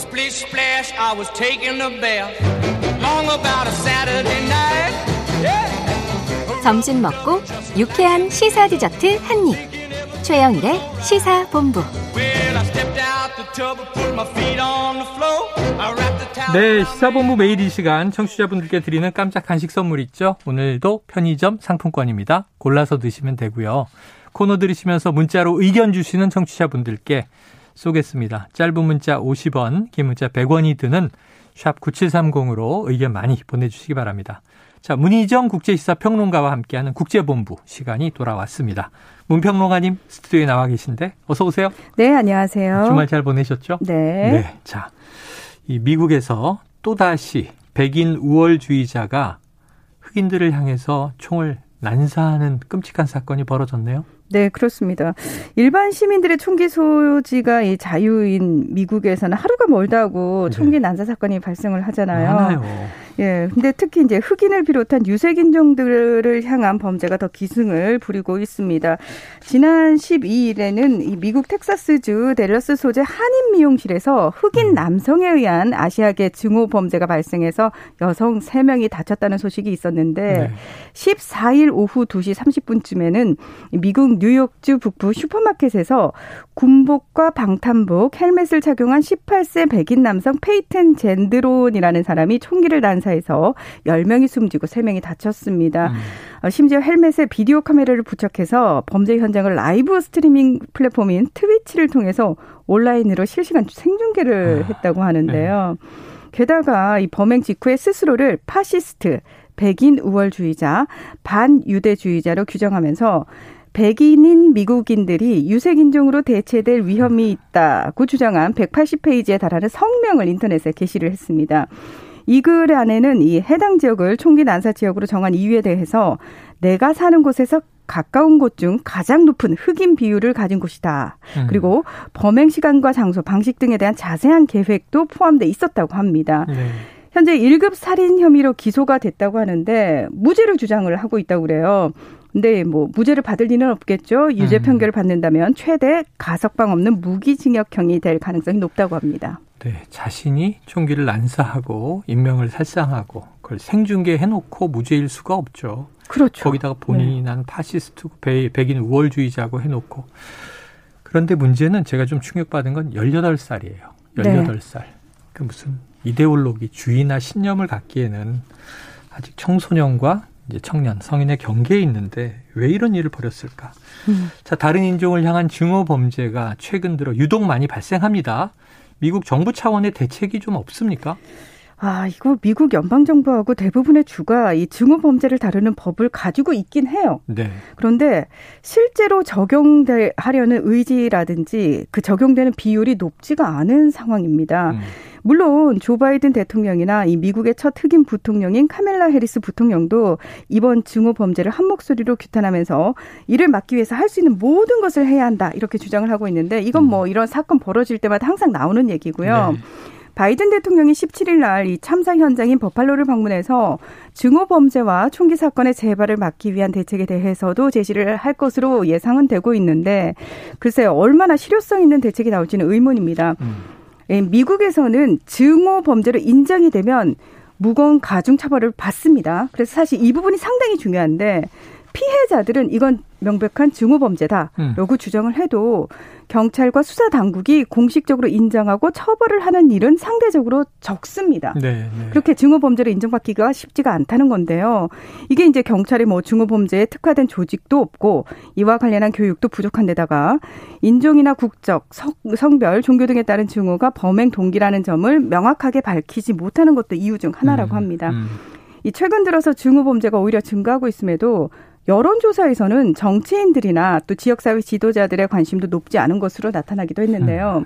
Splish splash, I was taking a bath. Long about a Saturday night. Yeah. 점심 먹고 유쾌한 시사 디저트 한 입. 최영일의 시사 본부. Well, I stepped out the tub and put my feet on the floor. I wrapped the towel. 네, 시사본부 매일 이 시간 청취자분들께 드리는 깜짝 간식 선물 있죠? 오늘도 편의점 상품권입니다. 골라서 드시면 되고요. 코너 들으시면서 문자로 의견 주시는 청취자분들께 쏘겠습니다. 짧은 문자 50원, 긴 문자 100원이 드는 샵 9730으로 의견 많이 보내주시기 바랍니다. 자, 문희정 국제시사 평론가와 함께하는 국제본부 시간이 돌아왔습니다. 문평론가님 스튜디오에 나와 계신데 어서 오세요. 네, 안녕하세요. 주말 잘 보내셨죠? 네. 자, 이 미국에서 또다시 백인 우월주의자가 흑인들을 향해서 총을 난사하는 끔찍한 사건이 벌어졌네요. 네, 그렇습니다. 일반 시민들의 총기 소지가 이 자유인 미국에서는 하루가 멀다고 네. 총기 난사 사건이 발생을 하잖아요. 많아요. 예. 근데 특히 이제 흑인을 비롯한 유색 인종들을 향한 범죄가 더 기승을 부리고 있습니다. 지난 12일에는 이 미국 텍사스주 델러스 소재 한인 미용실에서 흑인 음. 남성에 의한 아시아계 증오 범죄가 발생해서 여성 3명이 다쳤다는 소식이 있었는데 네. 14일 오후 2시 30분쯤에는 미국 뉴욕주 북부 슈퍼마켓에서 군복과 방탄복, 헬멧을 착용한 18세 백인 남성 페이튼 젠드론이라는 사람이 총기를 난사 해서 10명이 숨지고 3명이 다쳤습니다. 음. 어, 심지어 헬멧에 비디오 카메라를 부착해서 범죄 현장을 라이브 스트리밍 플랫폼인 트위치를 통해서 온라인으로 실시간 생중계를 아, 했다고 하는데요. 게다가 이 범행 직후에 스스로를 파시스트, 백인 우월주의자, 반유대주의자로 규정하면서 백인인 미국인들이 유색인종으로 대체될 위험이 있다고 주장한 180페이지에 달하는 성명을 인터넷에 게시를 했습니다. 이 글 안에는 이 해당 지역을 총기 난사 지역으로 정한 이유에 대해서 내가 사는 곳에서 가까운 곳 중 가장 높은 흑인 비율을 가진 곳이다. 음. 그리고 범행 시간과 장소, 방식 등에 대한 자세한 계획도 포함돼 있었다고 합니다. 네. 현재 1급 살인 혐의로 기소가 됐다고 하는데 무죄를 주장을 하고 있다고 그래요. 근데 뭐 무죄를 받을 리는 없겠죠. 유죄 음. 판결을 받는다면 최대 가석방 없는 무기징역형이 될 가능성이 높다고 합니다. 네, 자신이 총기를 난사하고 인명을 살상하고 그걸 생중계 해 놓고 무죄일 수가 없죠. 그렇죠. 거기다가 본인이 난 파시스트 배- 백인 우월주의자고 해 놓고 그런데 문제는 제가 좀 충격받은 건 18살이에요. 18살. 그 무슨 이데올로기, 주의나 신념을 갖기에는 아직 청소년과 청년, 성인의 경계에 있는데 왜 이런 일을 벌였을까? 음. 자, 다른 인종을 향한 증오 범죄가 최근 들어 유독 많이 발생합니다. 미국 정부 차원의 대책이 좀 없습니까? 아, 이거 미국 연방정부하고 대부분의 주가 이 증오 범죄를 다루는 법을 가지고 있긴 해요. 네. 그런데 실제로 적용하려는 의지라든지 그 적용되는 비율이 높지가 않은 상황입니다. 음. 물론 조 바이든 대통령이나 이 미국의 첫 흑인 부통령인 카멜라 해리스 부통령도 이번 증오 범죄를 한 목소리로 규탄하면서 이를 막기 위해서 할 수 있는 모든 것을 해야 한다 이렇게 주장을 하고 있는데 이건 뭐 이런 사건 벌어질 때마다 항상 나오는 얘기고요. 네. 바이든 대통령이 17일 날 이 참사 현장인 버팔로를 방문해서 증오 범죄와 총기 사건의 재발을 막기 위한 대책에 대해서도 제시를 할 것으로 예상은 되고 있는데 글쎄요 얼마나 실효성 있는 대책이 나올지는 의문입니다. 음. 예, 미국에서는 증오 범죄로 인정이 되면 무거운 가중 처벌을 받습니다. 그래서 사실 이 부분이 상당히 중요한데 피해자들은 이건 명백한 증오 범죄다라고 음. 주장을 해도 경찰과 수사 당국이 공식적으로 인정하고 처벌을 하는 일은 상대적으로 적습니다. 네, 네. 그렇게 증오 범죄를 인정받기가 쉽지가 않다는 건데요. 이게 이제 경찰이 뭐 증오 범죄에 특화된 조직도 없고 이와 관련한 교육도 부족한 데다가 인종이나 국적, 성, 성별, 종교 등에 따른 증오가 범행 동기라는 점을 명확하게 밝히지 못하는 것도 이유 중 하나라고 음, 합니다. 음. 이 최근 들어서 증오 범죄가 오히려 증가하고 있음에도 여론조사에서는 정치인들이나 또 지역사회 지도자들의 관심도 높지 않은 것으로 나타나기도 했는데요.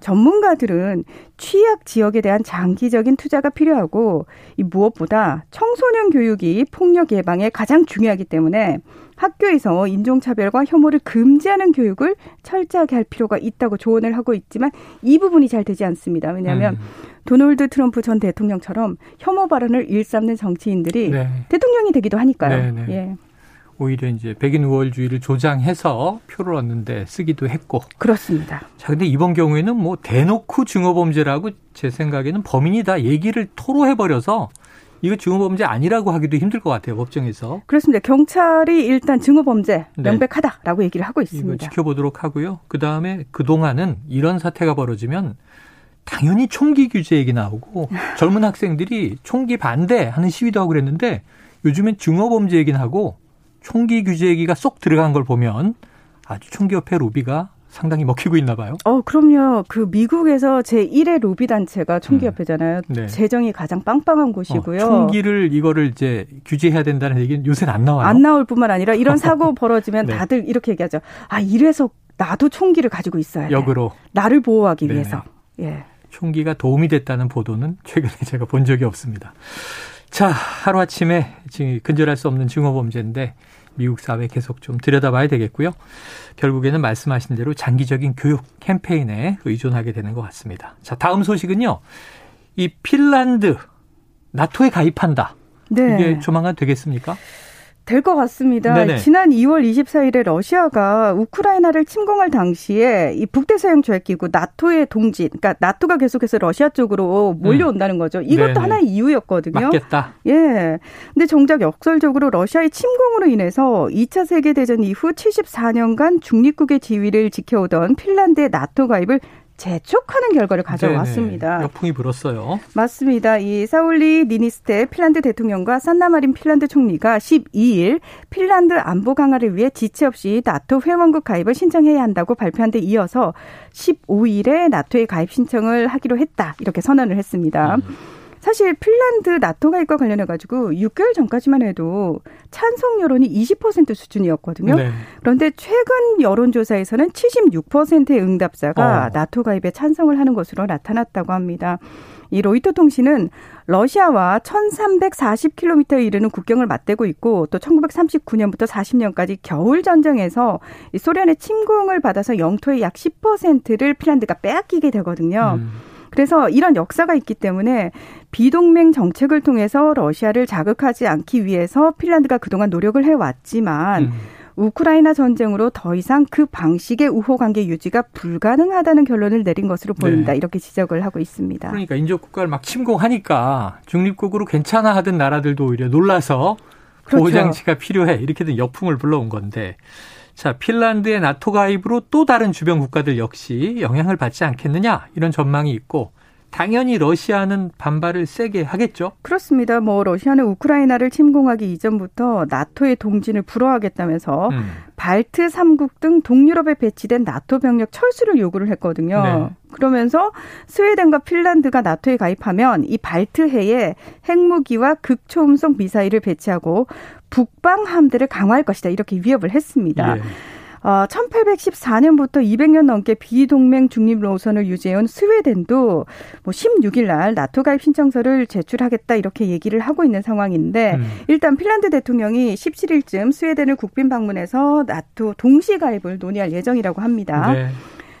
전문가들은 취약 지역에 대한 장기적인 투자가 필요하고 이 무엇보다 청소년 교육이 폭력 예방에 가장 중요하기 때문에 학교에서 인종차별과 혐오를 금지하는 교육을 철저하게 할 필요가 있다고 조언을 하고 있지만 이 부분이 잘 되지 않습니다. 왜냐하면 음. 도널드 트럼프 전 대통령처럼 혐오 발언을 일삼는 정치인들이 네. 대통령이 되기도 하니까요. 네, 네. 예. 오히려 이제 백인 우월주의를 조장해서 표를 얻는데 쓰기도 했고. 그렇습니다. 자, 근데 이번 경우에는 뭐 대놓고 증오범죄라고 제 생각에는 범인이 다 얘기를 토로해버려서 이거 증오범죄 아니라고 하기도 힘들 것 같아요, 법정에서. 그렇습니다. 경찰이 일단 증오범죄 네. 명백하다라고 네. 얘기를 하고 있습니다. 지켜보도록 하고요. 그 다음에 그 동안은 이런 사태가 벌어지면 당연히 총기 규제 얘기 나오고 젊은 학생들이 총기 반대하는 시위도 하고 그랬는데 요즘엔 증오범죄 얘기는 하고 총기 규제 얘기가 쏙 들어간 걸 보면 아주 총기협회 로비가 상당히 먹히고 있나 봐요. 어, 그럼요. 그 미국에서 제1의 로비 단체가 총기 협회잖아요. 음. 네. 재정이 가장 빵빵한 곳이고요. 어, 총기를 이거를 이제 규제해야 된다는 얘기는 요새는 안 나와요. 안 나올 뿐만 아니라 이런 사고 벌어지면 네. 다들 이렇게 얘기하죠. 아, 이래서 나도 총기를 가지고 있어야 돼. 역으로 나를 보호하기 네네. 위해서. 예. 총기가 도움이 됐다는 보도는 최근에 제가 본 적이 없습니다. 자, 하루아침에 지금 근절할 수 없는 증오범죄인데 미국 사회 계속 좀 들여다봐야 되겠고요. 결국에는 말씀하신 대로 장기적인 교육 캠페인에 의존하게 되는 것 같습니다. 자, 다음 소식은요. 이 핀란드 나토에 가입한다. 네. 이게 조만간 되겠습니까? 될것 같습니다. 네네. 지난 2월 24일에 러시아가 우크라이나를 침공할 당시에 이 북대서양 조약기구 나토의 동진, 그러니까 나토가 계속해서 러시아 쪽으로 몰려온다는 거죠. 이것도 네네. 하나의 이유였거든요. 맞겠다. 예. 근데 정작 역설적으로 러시아의 침공으로 인해서 2차 세계 대전 이후 74년간 중립국의 지위를 지켜오던 핀란드의 나토 가입을 재촉하는 결과를 가져왔습니다. 네네. 역풍이 불었어요. 맞습니다. 이 사울리 니니스테 핀란드 대통령과 산나마린 핀란드 총리가 12일 핀란드 안보 강화를 위해 지체 없이 나토 회원국 가입을 신청해야 한다고 발표한 데 이어서 15일에 나토에 가입 신청을 하기로 했다. 이렇게 선언을 했습니다. 음. 사실 핀란드 나토 가입과 관련해 가지고 6개월 전까지만 해도 찬성 여론이 20% 수준이었거든요. 네. 그런데 최근 여론조사에서는 76%의 응답자가 어. 나토 가입에 찬성을 하는 것으로 나타났다고 합니다. 이 로이터 통신은 러시아와 1340km에 이르는 국경을 맞대고 있고 또 1939년부터 40년까지 겨울 전쟁에서 소련의 침공을 받아서 영토의 약 10%를 핀란드가 빼앗기게 되거든요. 음. 그래서 이런 역사가 있기 때문에 비동맹 정책을 통해서 러시아를 자극하지 않기 위해서 핀란드가 그동안 노력을 해왔지만 음. 우크라이나 전쟁으로 더 이상 그 방식의 우호 관계 유지가 불가능하다는 결론을 내린 것으로 보인다. 네. 이렇게 지적을 하고 있습니다. 그러니까 인접 국가를 막 침공하니까 중립국으로 괜찮아 하던 나라들도 오히려 놀라서 그렇죠. 보호장치가 필요해. 이렇게든 역풍을 불러온 건데 자, 핀란드의 나토 가입으로 또 다른 주변 국가들 역시 영향을 받지 않겠느냐 이런 전망이 있고 당연히 러시아는 반발을 세게 하겠죠. 그렇습니다. 뭐 러시아는 우크라이나를 침공하기 이전부터 나토의 동진을 불허하겠다면서 음. 발트 3국 등 동유럽에 배치된 나토 병력 철수를 요구를 했거든요. 네. 그러면서 스웨덴과 핀란드가 나토에 가입하면 이 발트해에 핵무기와 극초음속 미사일을 배치하고 북방 함대를 강화할 것이다. 이렇게 위협을 했습니다. 예. 어, 1814년부터 200년 넘게 비동맹 중립 노선을 유지해온 스웨덴도 뭐 16일 날 나토 가입 신청서를 제출하겠다 이렇게 얘기를 하고 있는 상황인데 음. 일단 핀란드 대통령이 17일쯤 스웨덴을 국빈 방문해서 나토 동시 가입을 논의할 예정이라고 합니다. 네.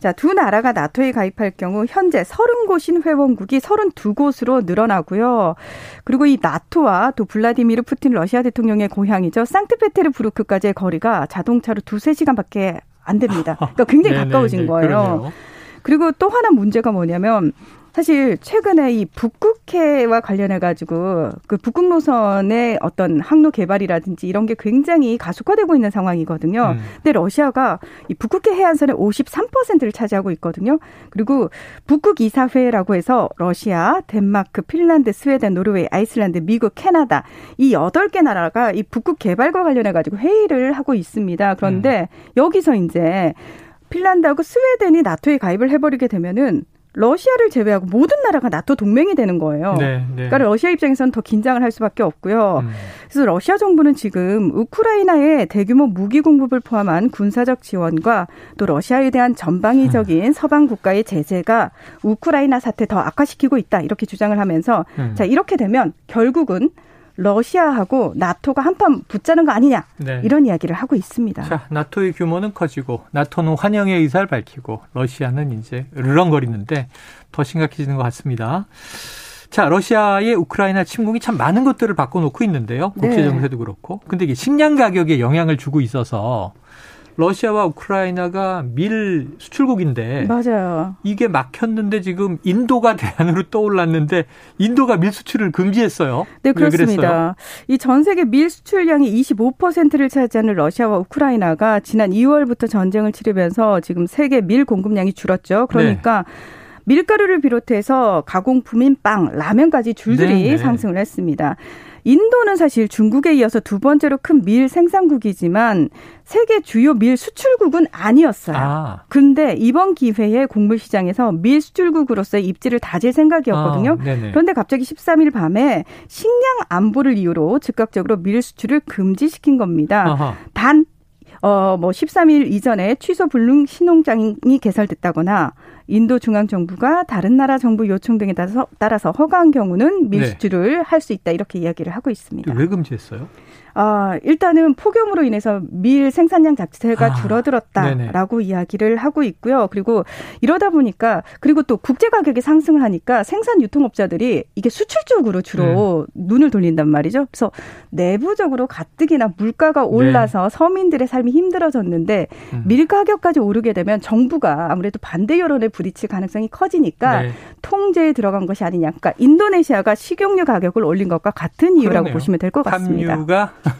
자, 두 나라가 나토에 가입할 경우 현재 30곳인 회원국이 32곳으로 늘어나고요. 그리고 이 나토와 또 블라디미르 푸틴 러시아 대통령의 고향이죠. 상트페테르부르크까지의 거리가 자동차로 두세 시간밖에 안 됩니다. 그러니까 굉장히 가까워진 거예요. 그러네요. 그리고 또 하나 문제가 뭐냐면 사실 최근에 이 북극해와 관련해 가지고 그 북극 노선의 어떤 항로 개발이라든지 이런 게 굉장히 가속화되고 있는 상황이거든요. 음. 근데 러시아가 이 북극해 해안선의 53%를 차지하고 있거든요. 그리고 북극 이사회라고 해서 러시아, 덴마크, 핀란드, 스웨덴, 노르웨이, 아이슬란드, 미국, 캐나다 이 여덟 개 나라가 이 북극 개발과 관련해 가지고 회의를 하고 있습니다. 그런데 음. 여기서 이제 핀란드하고 스웨덴이 나토에 가입을 해버리게 되면은 러시아를 제외하고 모든 나라가 나토 동맹이 되는 거예요. 네, 네. 그러니까 러시아 입장에서는 더 긴장을 할 수밖에 없고요. 음. 그래서 러시아 정부는 지금 우크라이나에 대규모 무기 공급을 포함한 군사적 지원과 또 러시아에 대한 전방위적인 음. 서방 국가의 제재가 우크라이나 사태 더 악화시키고 있다 이렇게 주장을 하면서 음. 자 이렇게 되면 결국은 러시아하고 나토가 한판 붙자는 거 아니냐 네. 이런 이야기를 하고 있습니다. 자, 나토의 규모는 커지고 나토는 환영의 의사를 밝히고 러시아는 이제 르렁거리는데 더 심각해지는 것 같습니다. 자, 러시아의 우크라이나 침공이 참 많은 것들을 바꿔놓고 있는데요. 국제 네. 정세도 그렇고. 근데 이게 식량 가격에 영향을 주고 있어서 러시아와 우크라이나가 밀 수출국인데 맞아요. 이게 막혔는데 지금 인도가 대안으로 떠올랐는데 인도가 밀 수출을 금지했어요. 네? 그렇습니다. 이 전 세계 밀 수출량이 25%를 차지하는 러시아와 우크라이나가 지난 2월부터 전쟁을 치르면서 지금 세계 밀 공급량이 줄었죠. 그러니까 네. 밀가루를 비롯해서 가공품인 빵, 라면까지 줄줄이 네, 네. 상승을 했습니다. 인도는 사실 중국에 이어서 두 번째로 큰 밀 생산국이지만 세계 주요 밀 수출국은 아니었어요. 아, 근데 이번 기회에 곡물 시장에서 밀 수출국으로서의 입지를 다질 생각이었거든요. 아, 네네. 그런데 갑자기 13일 밤에 식량 안보를 이유로 즉각적으로 밀 수출을 금지시킨 겁니다. 아하. 단, 어, 뭐 13일 이전에 취소 불능 신용장이 개설됐다거나 인도 중앙 정부가 다른 나라 정부 요청 등에 따라서, 따라서 허가한 경우는 밀 네. 수출을 할수 있다 이렇게 이야기를 하고 있습니다. 왜 금지했어요? 아, 일단은 폭염으로 인해서 밀 생산량 자체가 아, 줄어들었다라고 이야기를 하고 있고요. 그리고 이러다 보니까 그리고 또 국제 가격이 상승을 하니까 생산 유통업자들이 이게 수출 쪽으로 주로 눈을 돌린단 말이죠. 그래서 내부적으로 가뜩이나 물가가 올라서 서민들의 삶이 힘들어졌는데 네. 음. 밀 가격까지 오르게 되면 정부가 아무래도 반대 여론에 부딪힐 가능성이 커지니까 네. 통제에 들어간 것이 아니냐. 그러니까 인도네시아가 식용유 가격을 올린 것과 같은 이유라고 그러네요. 보시면 될 것 같습니다.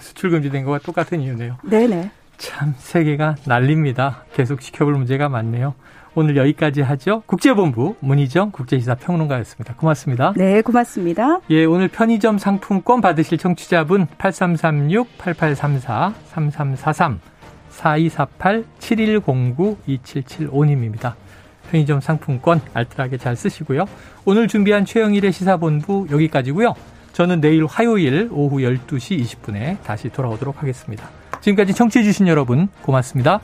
수출 금지된 거와 똑같은 이유네요. 네네. 참 세계가 난립니다. 계속 지켜볼 문제가 많네요. 오늘 여기까지 하죠. 국제본부 문희정 국제시사 평론가였습니다. 고맙습니다. 네, 고맙습니다. 예, 오늘 편의점 상품권 받으실 청취자분 8336-8834-3343 4248-7109-2775님입니다. 편의점 상품권 알뜰하게 잘 쓰시고요. 오늘 준비한 최영일의 시사본부 여기까지고요. 저는 내일 화요일 오후 12시 20분에 다시 돌아오도록 하겠습니다. 지금까지 청취해주신 여러분 고맙습니다.